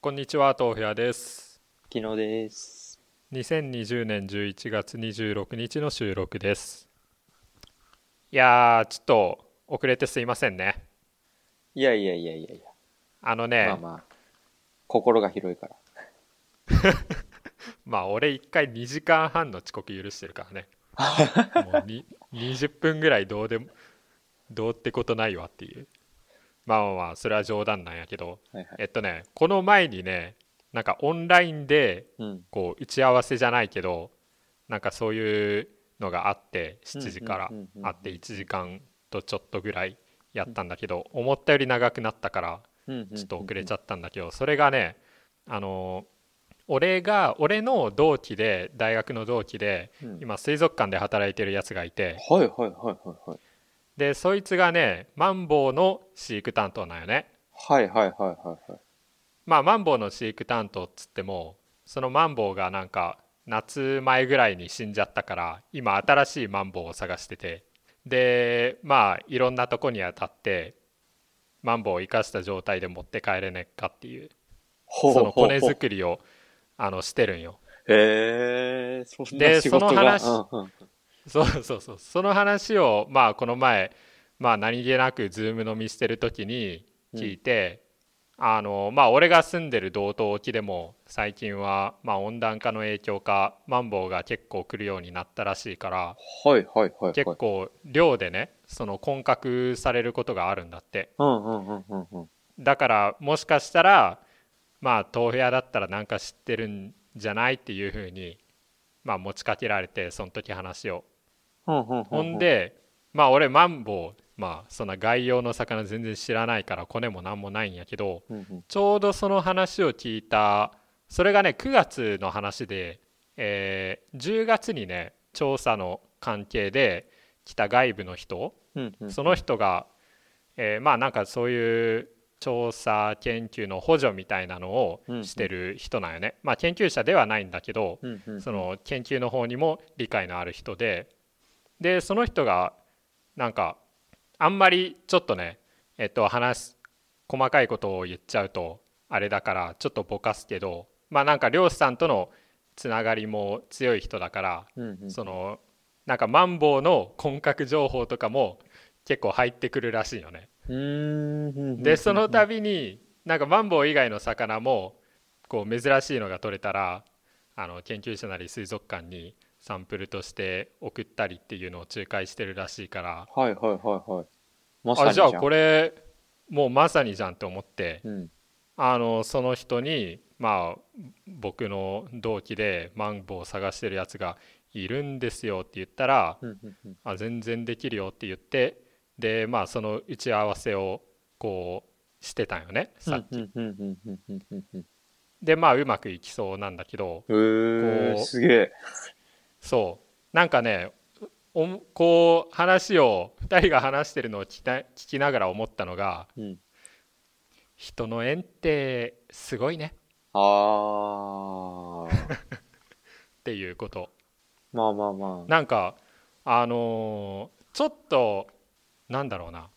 こんにちは、豆腐屋です。昨日です。2020年11月26日の収録です。いやー、ちょっと遅れてすいませんね。いやいやいやいやいや。あのね、まあまあ、心が広いから。まあ俺一回2時間半の遅刻許してるからね。もうに20分ぐらいどうでも、どうってことないわっていう。まあまあまあ、それは冗談なんやけど、はいはい。えっとね、この前にね、なんかオンラインでうん。こう打ち合わせじゃないけどなんかそういうのがあって7時からうんうんうんうんあって1時間とちょっとぐらいやったんだけど思ったより長くなったからうんちょっと遅れちゃゃったんだけどそれがねあの俺が俺の同期で大学の同期でうん今水族館で働いてるやつがいてはいはいはいはいはい。でそいつがねマンボウの飼育担当なんよね。はいはいはいはいはい。まあマンボウの飼育担当っつってもそのマンボウがなんか夏前ぐらいに死んじゃったから今新しいマンボウを探してて。でまあいろんなとこに当たってマンボウを生かした状態で持って帰れねっかっていうほその骨作作りをあのしてるんよ。へえ、そんでな仕事が。その話うんうんそうそうそうその話をまあこの前まあ何気なくズーム飲みしてる時に聞いて、あのまあ俺が住んでる道東沖でも最近はまあ温暖化の影響かマンボウが結構来るようになったらしいからはいはいはいはい。結構漁でねその混獲されることがあるんだってうんうんうんうんうん。だからもしかしたらまあ豆腐屋だったらなんか知ってるんじゃないっていうふうにまあ持ちかけられてその時話をうんうんうんうんほん、でまあ俺マンボウまあそんな外洋の魚全然知らないからコネもなんもないんやけどちょうどその話を聞いたそれがね9月の話で、えー10月にね調査の関係で来た外部の人その人が、えーまあなんかそういう調査研究の補助みたいなのをしてる人なんよね、まあ研究者ではないんだけど、その研究の方にも理解のある人ででその人がなんかあんまりちょっとねえっと話す細かいことを言っちゃうとあれだからちょっとぼかすけどまあなんか漁師さんとのつながりも強い人だからうんうんそのなんかマンボウの混獲情報とかも結構入ってくるらしいよね。でその度になんかマンボウ以外の魚もこう珍しいのが取れたらあの研究者なり水族館にサンプルとして送ったりっていうのを仲介してるらしいからはいはいはいはい。まさにあじゃあこれ。れもうまさにじゃんって思ってうん。あのその人にまあ僕の同期でマンボウを探してるやつがいるんですよって言ったらあ全然できるよって言ってでまあその打ち合わせをこうしてたんよねさっき。でまあうまくいきそうなんだけどへえ、こうすげえ。そう。なんかねこう話を2人が話してるのを聞きながら思ったのがうん。人の縁ってすごいね。ああ。っていうこと。まあまあまあ。なんかあのーちょっとなんだろうな。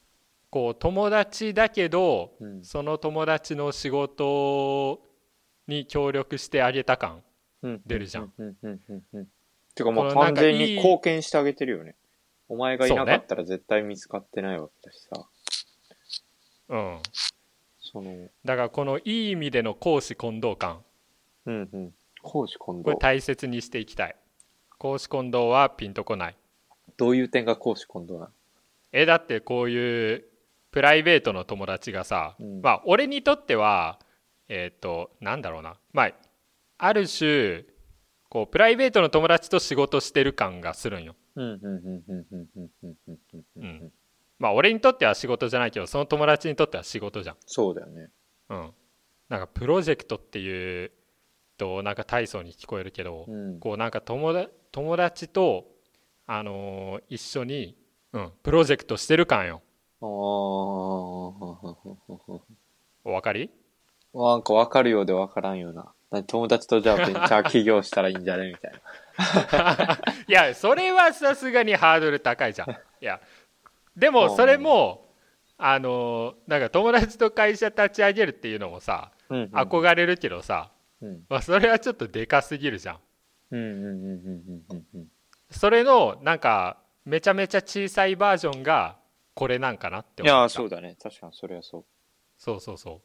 こう友達だけどうん。その友達の仕事に協力してあげた感うん。出るじゃん。てかもう完全に貢献してあげてるよね。お前がいなかったら絶対見つかってないわけだしさ。うん。その、だからこのいい意味での公私混同感。うんうん。公私混同。これ大切にしていきたい。公私混同はピンとこない。どういう点が公私混同なの？えだってこういうプライベートの友達がさ、うん。まあ俺にとってはえっ、となんだろうな。まあある種こうプライベートの友達と仕事してる感がするんよ。うんまあ俺にとっては仕事じゃないけどその友達にとっては仕事じゃん。そうだよね。うん。なんかプロジェクトっていうとなんか大層に聞こえるけど、うん、こうなんか友友達とあのー、一緒に、うん、プロジェクトしてる感よ。ああ。お分かり？なんか分かるようで分からんような。な友達とじゃあベンチャー起業したらいいんじゃね？みたいな。いやそれはさすがにハードル高いじゃんいやでもそれもあのなんか友達と会社立ち上げるっていうのもさうんうん。憧れるけどさ、うん。まあ、それはちょっとでかすぎるじゃんうんうんうんうんうんうんうん。それのなんかめちゃめちゃ小さいバージョンがこれなんかなって思ったそうだね。確かにそれはそそうそうそ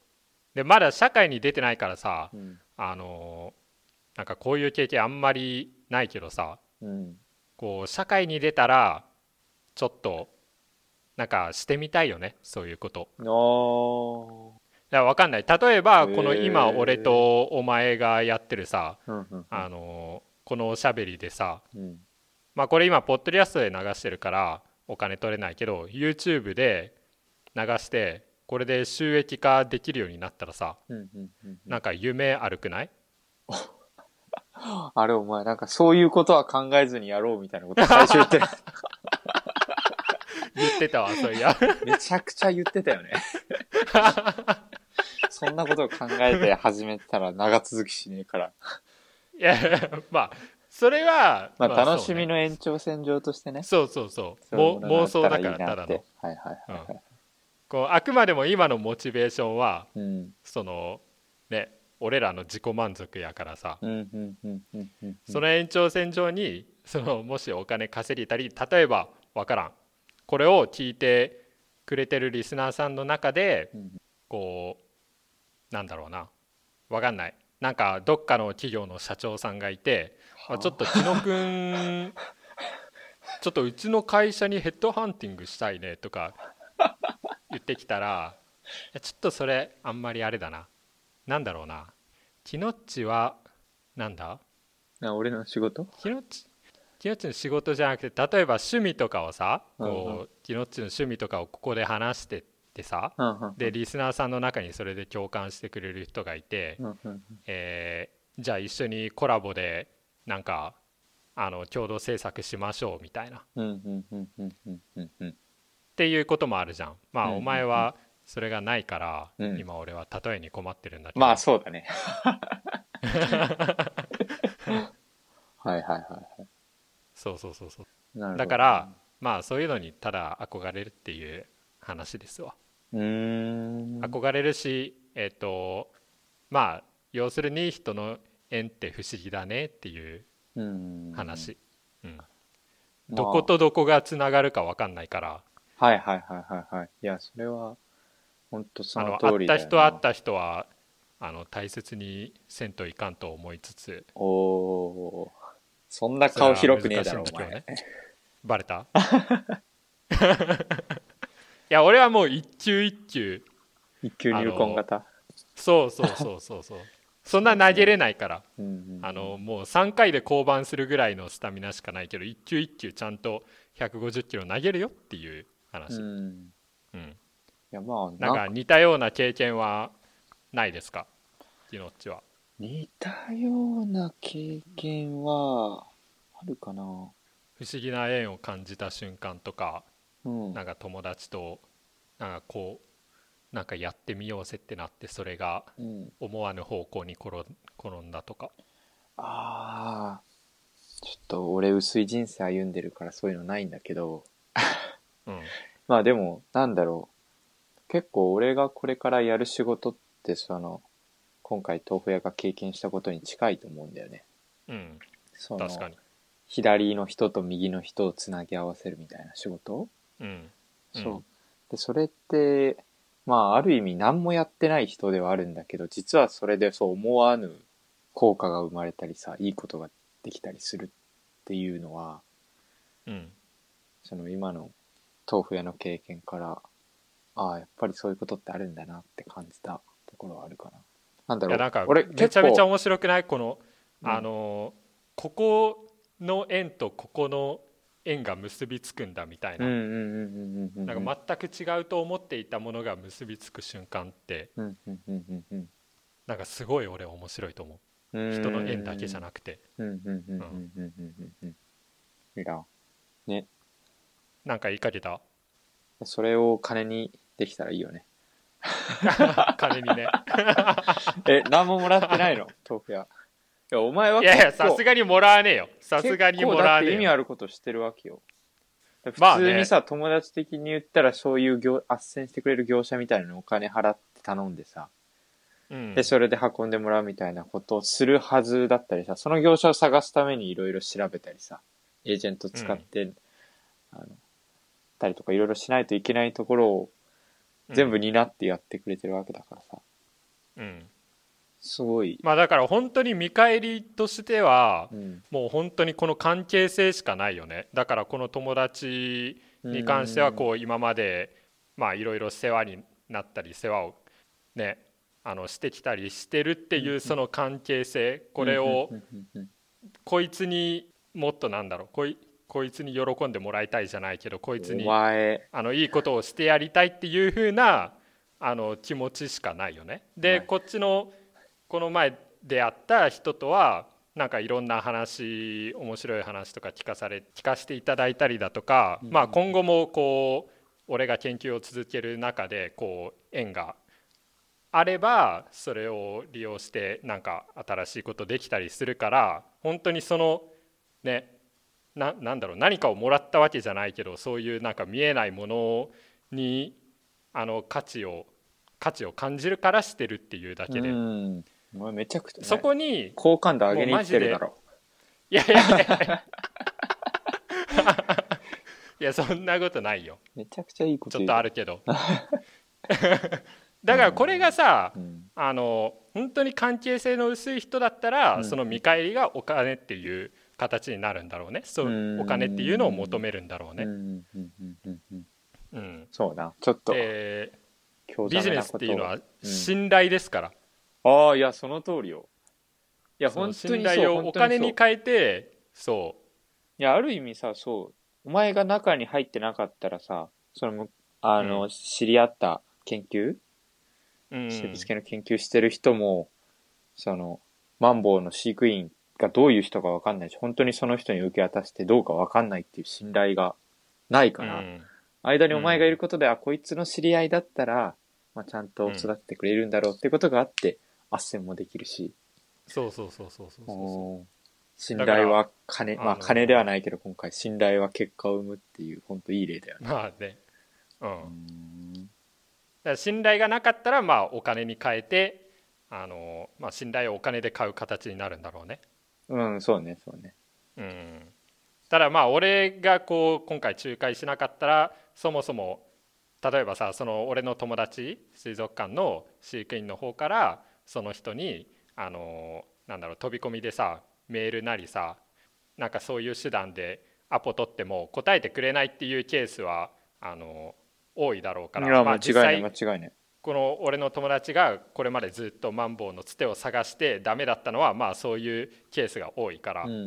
うでまだ社会に出てないからさう。うん。あのなんかこういう経験あんまりないけどさうん。こう社会に出たらちょっとなんかしてみたいよねそういうことあー。だから分かんない例えばこの今俺とお前がやってるさあのこのおしゃべりでさうん。まあこれ今ポッドキャストで流してるからお金取れないけど YouTube で流してこれで収益化できるようになったらさうんうんうんうん。なんか夢あるくない？あれお前なんかそういうことは考えずにやろうみたいなこと最初言って。言ってたわそういやめちゃくちゃ言ってたよね。そんなことを考えて始めたら長続きしねえから。いやまあそれはまあまあ楽しみの延長線上としてね。そうそうそう。妄想だからただの。はいはいはいはい。こうあくまでも今のモチベーションはうん。そのね俺らの自己満足やからさ。その延長線上にそのもしお金稼げたり例えば分からん。これを聞いてくれてるリスナーさんの中でうん。こうなんだろうな。分かんない。なんかどっかの企業の社長さんがいてあ。ちょっと木野くん ちょっとうちの会社にヘッドハンティングしたいねとか言ってきたらちょっとそれあんまりあれだな。なんだろうな。キノッチはなんだ？あ俺の仕事？キノッチ？キノッチの仕事じゃなくて例えば趣味とかをさこうキノッチの趣味とかをここで話してってさでリスナーさんの中にそれで共感してくれる人がいて、えーじゃあ一緒にコラボでなんかあの共同制作しましょうみたいなっていうこともあるじゃん。まあお前はそれがないから、うん。今俺は例えに困ってるんだけど、まあそうだね。はいはいはいはい。そうそうそうそう。だからまあそういうのにただ憧れるっていう話ですわ。うーん。憧れるしえっ、とまあ要するに人の縁って不思議だねっていううん。話、うん。まあ。どことどこがつながるか分かんないからはいはいはいはいはい。いや、それは、本当そあのの通りだよな。会った人会った人はあの大切にせんといかんと思いつつ。おおー。そんな顔広くねえだろ、お前。それは難しいんだ。けどね。バレた？いや俺はもう一級一級一級入魂型。そうそうそうそうそう。そんな投げれないから。うんうんあのもう3回で降板するぐらいのスタミナしかないけど1球1球ちゃんと150キロ投げるよっていうう話、ん。うん。いや、まあ、なんか似たような経験はないですか？キノッチは。似たような経験は、あるかな？不思議な縁を感じた瞬間とかうん。なんか友達となんかこうなんかやってみようぜってなってそれがうん、思わぬ方向に転ん転んだとか。ああ、ちょっと俺薄い人生歩んでるからそういうのないんだけど、うん。まあでも、なんだろう。結構俺がこれからやる仕事って、その、今回豆腐屋が経験したことに近いと思うんだよね。うん。その確かに。左の人と右の人をつなぎ合わせるみたいな仕事、うん。そう。うんでそれってまあある意味何もやってない人ではあるんだけど実はそれでそう思わぬ効果が生まれたりさいいことができたりするっていうのはうん。その今の豆腐屋の経験からああやっぱりそういうことってあるんだなって感じたところはあるかな。なんだろう。いやなんか俺めちゃめちゃ面白くない？この、うん。あのここの円とここの円が結びつくんだみたいな,、なんか全く違うと思っていたものが結びつく瞬間ってなんかすごい俺面白いと思う。うん。人の縁だけじゃななくて。うんうんなんか言いかけた？それを金にできたらいいよね。金にね。え何ももらってないの？豆腐屋。いやお前はいやいやさすがにもらわねえよ。さすがにもらわ結構だって意味ねえよあることしてるわけよ。普まあね。通にさ、友達的に言ったらそういう業、斡旋してくれる業者みたいなのにお金払って頼んでさ、うん。で、それで運んでもらうみたいなことをするはずだったりさ、その業者を探すためにいろいろ調べたりさ、エージェント使って、あの、たりとかいろいろしないといけないところを全部担ってやってくれてるわけだからさ、うん。すごい、まあだから本当に見返りとしてはうん。もう本当にこの関係性しかないよね。だからこの友達に関してはこう今までまあいろいろ世話になったり世話をねあのしてきたりしてるっていうその関係性。これをこいつにもっとなんだろう。こいこいつに喜んでもらいたいじゃないけどこいつうんにあのいいことをしてやりたいっていう風なあの気持ちしかないよね。で、はい。こっちのこの前出会った人とはなんかいろんな話面白い話とか聞かされ聞かせていただいたりだとか、うん。まあ、今後もこう俺が研究を続ける中でこう縁があればそれを利用してなんか新しいことできたりするから本当にそのねななんだろう何かをもらったわけじゃないけどそういうなんか見えないものにあの価値を価値を感じるからしてるっていうだけで、めちゃくちゃ、そこに好感度上げに行ってるだろ。いやいやいやいや。いや そんなことないよ。めちゃくちゃいいことちょっ。とあるけど。だからこれがさうん。あの本当に関係性の薄い人だったら、うん。その見返りがお金っていう形になるんだろうね。そううん。お金っていうのを求めるんだろうね、うん。うん。うん。うん。うん。うん、そうだ。ちょっと、で興ビジネスっていうのはうん。信頼ですから、ああ、いや、その通りよ。いや、本当に信頼。をお金に変えてそいや、ある意味さ、そう。お前が中に入ってなかったらさ、そのむ、あの、うん。知り合った研究う、うん、生物系の研究してる人も、その、マンボウの飼育員がどういう人かわかんないし、本当にその人に受け渡してどうかわかんないっていう信頼がないから、うん。間にお前がいることで、あ、こいつの知り合いだったら、まあ、ちゃんと育ててくれるんだろうっていうことがあって、斡旋もできるし、そうそうそうそうそうそう信頼は金、まあ金ではないけど今回信頼は結果を生むっていう本当いい例だよね。まあね。うん、だかんら信頼がなかったらまあお金に変えてあの、まあ、信頼をお金で買う形になるんだろうねうん、そうね、そうね。うんただまあ俺がこう今回仲介しなかったらそもそも例えばさその俺の友達水族館の飼育員の方からその人にあのなんだろう飛び込みでさメールなりさなんかそういう手段でアポ取っても答えてくれないっていうケースはあの多いだろうからいや、まあ間違いない、間違いない。この俺の友達がこれまでずっとマンボウのつてを探してダメだったのはまあそういうケースが多いから、うんうんう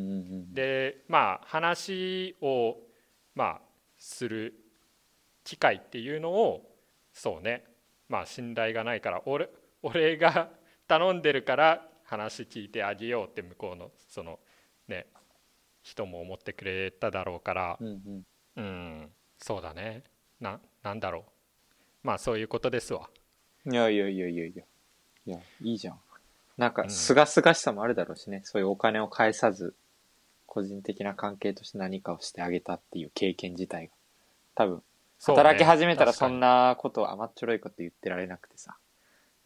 ん。でまあ話をまあする機会っていうのをそうね。まあ信頼がないから俺俺が頼んでるから話聞いてあげようって向こうのそのね人も思ってくれただろうから。うんうん。うん。そうだね。ななんだろう。まあそういうことですわいやいやいやいやいや。いや、いいじゃん。なんか、うんすがすがしさもあるだろうしね。そういうお金を返さず、個人的な関係として何かをしてあげたっていう経験自体が。多分、そうね働き始めたらそんなこと甘っちょろいこと言ってられなくてさ。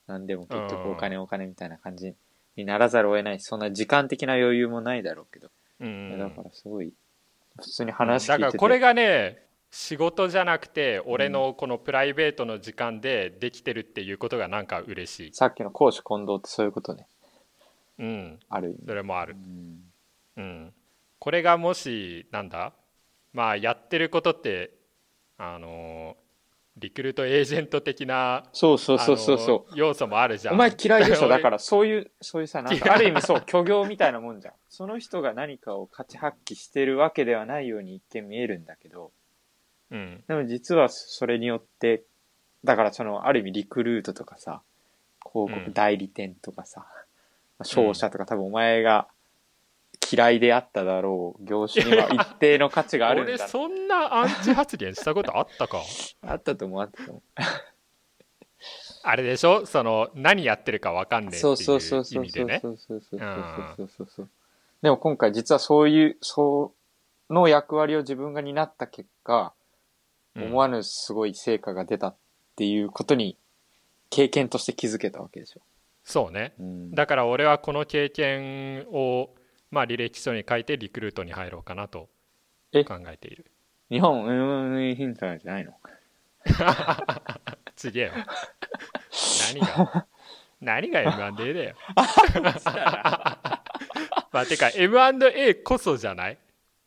何でも結局うんお金お金みたいな感じにならざるを得ないし、そんな時間的な余裕もないだろうけど。ういやだんからすごい、普通に話聞いてて。だからこれがね仕事じゃなくて俺のこのプライベートの時間でできてるっていうことがなんか嬉しい。さっきの公私混同ってそういうことね。うん。ある意味。それもある。うん。うん。これがもしなんだ？まあやってることってあのリクルートエージェント的なそうそうそうそう。そう。要素もあるじゃん。お前嫌いでしょ？俺 だからそういう、そういうさ、なんかある意味そう、虚業みたいなもんじゃん。その人が何かを価値発揮してるわけではないように一見見えるんだけど、うんでも実はそれによって、だからその、ある意味リクルートとかさ、広うん告代理店とかさ、商社とか多分お前が嫌いであっただろう業種には一定の価値があるん 俺だ。そんなアンチ発言したことあったか？あったと思う、あったと思あれでしょ？その何やってるか分かんねう。えってそうそうそういうそうそう意味でねそうそうそうそうそうそう。でも今回実はそういう、そうの役割を自分が担った結果、うん思わぬすごい成果が出たっていうことに経験として気づけたわけでしょ。そうね。うん。だから俺はこの経験をまあ履歴書に書いてリクルートに入ろうかなとえ？考えている。日本 M&A ヒントなんじゃないの？ちげえよ。何が？何が M&A だよ。まあてか M&A こそじゃない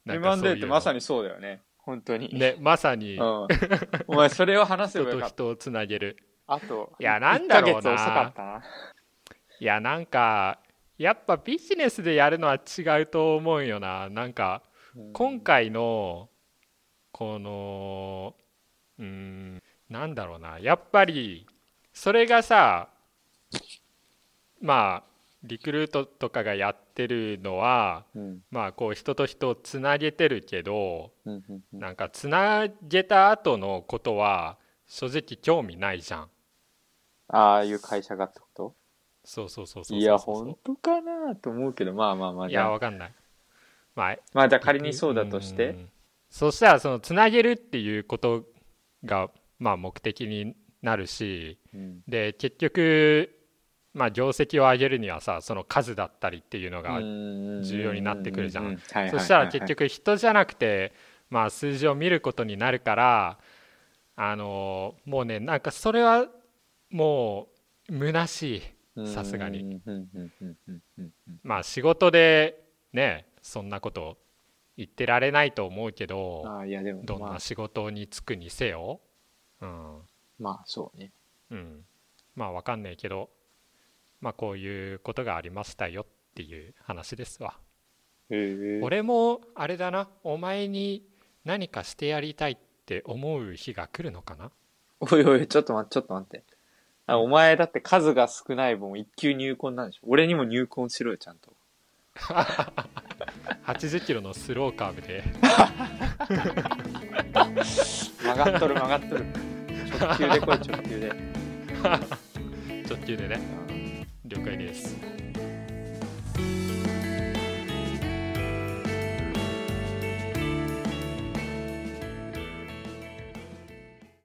?M&A ってまさにそうだよね。本当に。ねまさにうん。お前それを話せ人ばよかった。と人をつなげるあと、いやなんだろうな1ヶ月遅かったな。いやなんかやっぱビジネスでやるのは違うと思うよななんか今回のこのうーんなんだろうなやっぱりそれがさまあリクルートとかがやってるのはうん。まあこう人と人をつなげてるけどうんうんうん。なんかつなげた後のことは正直興味ないじゃん。ああいう会社がってこと？そうそうそうそうそういや、本当かなと思うけど、まあまあまあ、いやわかんない。まあまあじゃあ仮にそうだとして、うん。そしたらそのつなげるっていうことがまあ目的になるしうん。で結局まあ業績を上げるにはさその数だったりっていうのが重要になってくるじゃん。そしたら結局人じゃなくてまあ数字を見ることになるからあのもうねなんかそれはもう虚しいさすがに。まあ仕事でねそんなこと言ってられないと思うけどどんまあな仕事に就くにせよ。うん、まあそうね。うん、まあわかんないけどまあこういうことがありましたよっていう話ですわ。へえ。俺もあれだな。お前に何かしてやりたいって思う日が来るのかな？おいおいちょっと待ってちょっと待って。あお前だって数が少ない分一級入婚なんでしょ？俺にも入婚しろよちゃんと。80キロのスローカーブで。曲がっとる曲がっとる。直球で来い直球で。直球でね了解です。